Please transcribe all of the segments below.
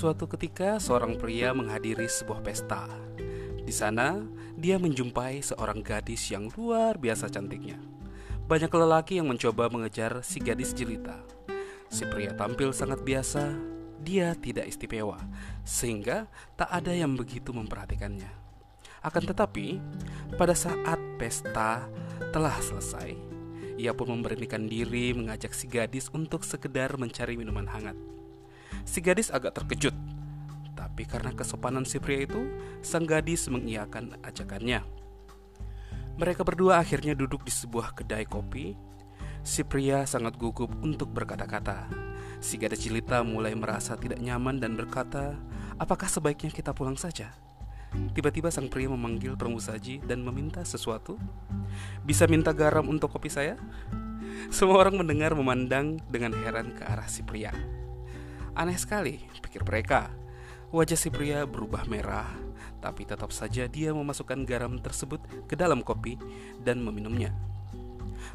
Suatu ketika, seorang pria menghadiri sebuah pesta. Di sana, dia menjumpai seorang gadis yang luar biasa cantiknya. Banyak lelaki yang mencoba mengejar si gadis jelita. Si pria tampil sangat biasa, dia tidak istimewa, sehingga tak ada yang begitu memperhatikannya. Akan tetapi, pada saat pesta telah selesai, ia pun memberanikan diri mengajak si gadis untuk sekedar mencari minuman hangat. Si gadis agak terkejut, tapi karena kesopanan si pria itu, sang gadis mengiyakan ajakannya. Mereka berdua akhirnya duduk di sebuah kedai kopi. Si pria sangat gugup untuk berkata-kata. Si gadis jelita mulai merasa tidak nyaman dan berkata, "Apakah sebaiknya kita pulang saja?" Tiba-tiba sang pria memanggil permusaji dan meminta sesuatu. Bisa minta garam untuk kopi saya? Semua orang mendengar memandang dengan heran ke arah si pria. Aneh sekali, pikir mereka. Wajah si pria berubah merah, tapi tetap saja dia memasukkan garam tersebut ke dalam kopi dan meminumnya.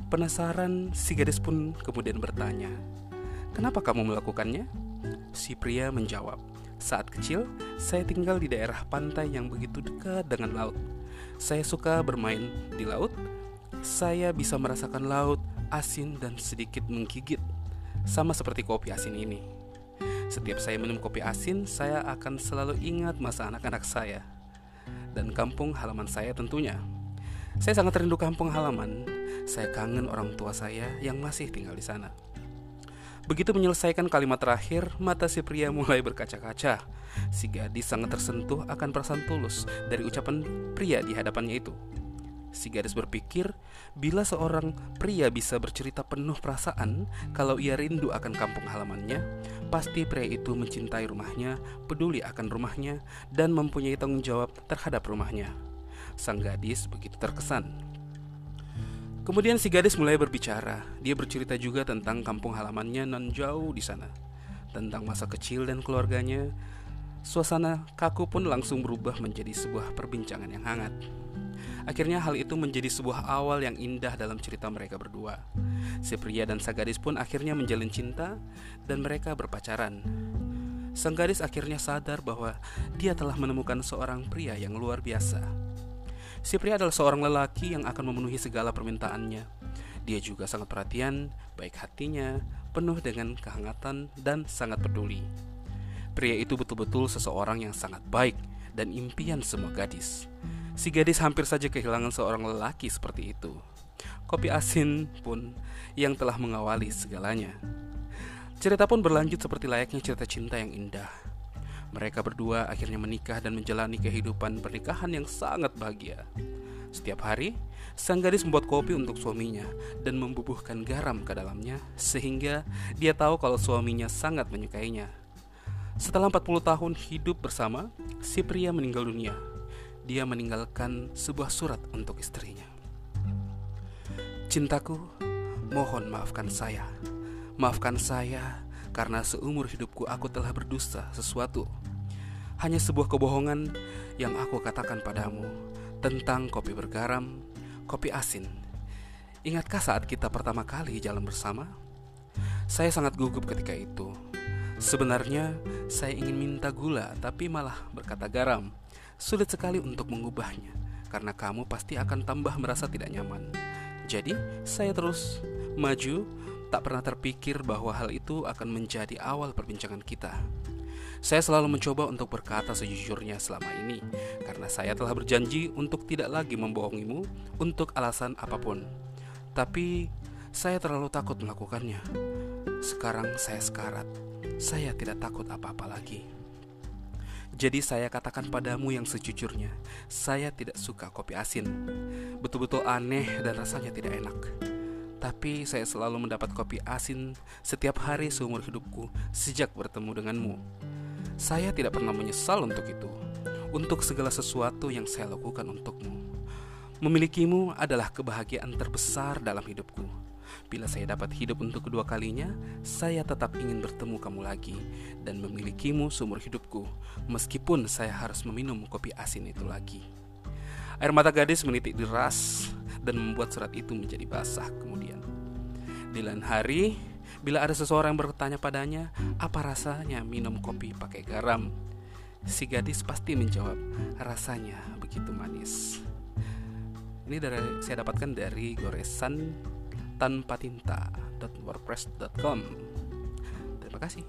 Penasaran, si gadis pun kemudian bertanya, "Kenapa kamu melakukannya?" Si pria menjawab, saat kecil, saya tinggal di daerah pantai yang begitu dekat dengan laut. Saya suka bermain di laut. Saya bisa merasakan laut asin dan sedikit menggigit, sama seperti kopi asin ini. Setiap saya minum kopi asin, saya akan selalu ingat masa anak-anak saya dan kampung halaman saya tentunya. Saya sangat rindu kampung halaman. Saya kangen orang tua saya yang masih tinggal di sana. Begitu menyelesaikan kalimat terakhir, mata si pria mulai berkaca-kaca. Si gadis sangat tersentuh akan perasaan tulus dari ucapan pria di hadapannya itu. Si gadis berpikir, bila seorang pria bisa bercerita penuh perasaan kalau ia rindu akan kampung halamannya, pasti pria itu mencintai rumahnya, peduli akan rumahnya, dan mempunyai tanggung jawab terhadap rumahnya. Sang gadis begitu terkesan Kemudian si gadis mulai berbicara. Dia bercerita juga tentang kampung halamannya non jauh di sana, tentang masa kecil dan keluarganya. Suasana kaku pun langsung berubah menjadi sebuah perbincangan yang hangat. Akhirnya hal itu menjadi sebuah awal yang indah dalam cerita mereka berdua. Si pria dan sang gadis pun akhirnya menjalin cinta dan mereka berpacaran. Sang gadis akhirnya sadar bahwa dia telah menemukan seorang pria yang luar biasa Si pria adalah seorang lelaki yang akan memenuhi segala permintaannya. Dia juga sangat perhatian, baik hatinya, penuh dengan kehangatan dan sangat peduli. Pria itu betul-betul seseorang yang sangat baik dan impian semua gadis. Si gadis hampir saja kehilangan seorang lelaki seperti itu. Kopi asin pun yang telah mengawali segalanya. Cerita pun berlanjut seperti layaknya cerita cinta yang indah. Mereka berdua akhirnya menikah dan menjalani kehidupan pernikahan yang sangat bahagia. Setiap hari, sang gadis membuat kopi untuk suaminya dan membubuhkan garam ke dalamnya sehingga dia tahu kalau suaminya sangat menyukainya. Setelah 40 tahun hidup bersama, si pria meninggal dunia. Dia meninggalkan sebuah surat untuk istrinya. Cintaku, mohon maafkan saya. Maafkan saya karena seumur hidupku aku telah berdusta sesuatu. Hanya sebuah kebohongan yang aku katakan padamu tentang kopi bergaram, kopi asin. Ingatkah saat kita pertama kali jalan bersama? Saya sangat gugup ketika itu. Sebenarnya saya ingin minta gula, tapi malah berkata garam. Sulit sekali untuk mengubahnya, karena kamu pasti akan tambah merasa tidak nyaman. Jadi, saya terus maju tak pernah terpikir bahwa hal itu akan menjadi awal perbincangan kita. Saya selalu mencoba untuk berkata sejujurnya selama ini, karena saya telah berjanji untuk tidak lagi membohongimu untuk alasan apa pun. Tapi saya terlalu takut melakukannya. Sekarang saya sekarat, saya tidak takut apa-apa lagi. Jadi saya katakan padamu yang sejujurnya, saya tidak suka kopi asin. Betul-betul aneh dan rasanya tidak enak. Tapi saya selalu mendapat kopi asin setiap hari seumur hidupku sejak bertemu denganmu. Saya tidak pernah menyesal untuk itu, untuk segala sesuatu yang saya lakukan untukmu. Memilikimu adalah kebahagiaan terbesar dalam hidupku. Bila saya dapat hidup untuk kedua kalinya, saya tetap ingin bertemu kamu lagi dan memilikimu seumur hidupku, meskipun saya harus meminum kopi asin itu lagi. Air mata gadis menitik deras dan membuat surat itu menjadi basah kemudian. Di lain hari, Bila ada seseorang yang bertanya padanya, apa rasanya minum kopi pakai garam? Si gadis pasti menjawab, rasanya begitu manis. Ini dari saya dapatkan dari goresan tanpa tinta.wordpress.com. Terima kasih.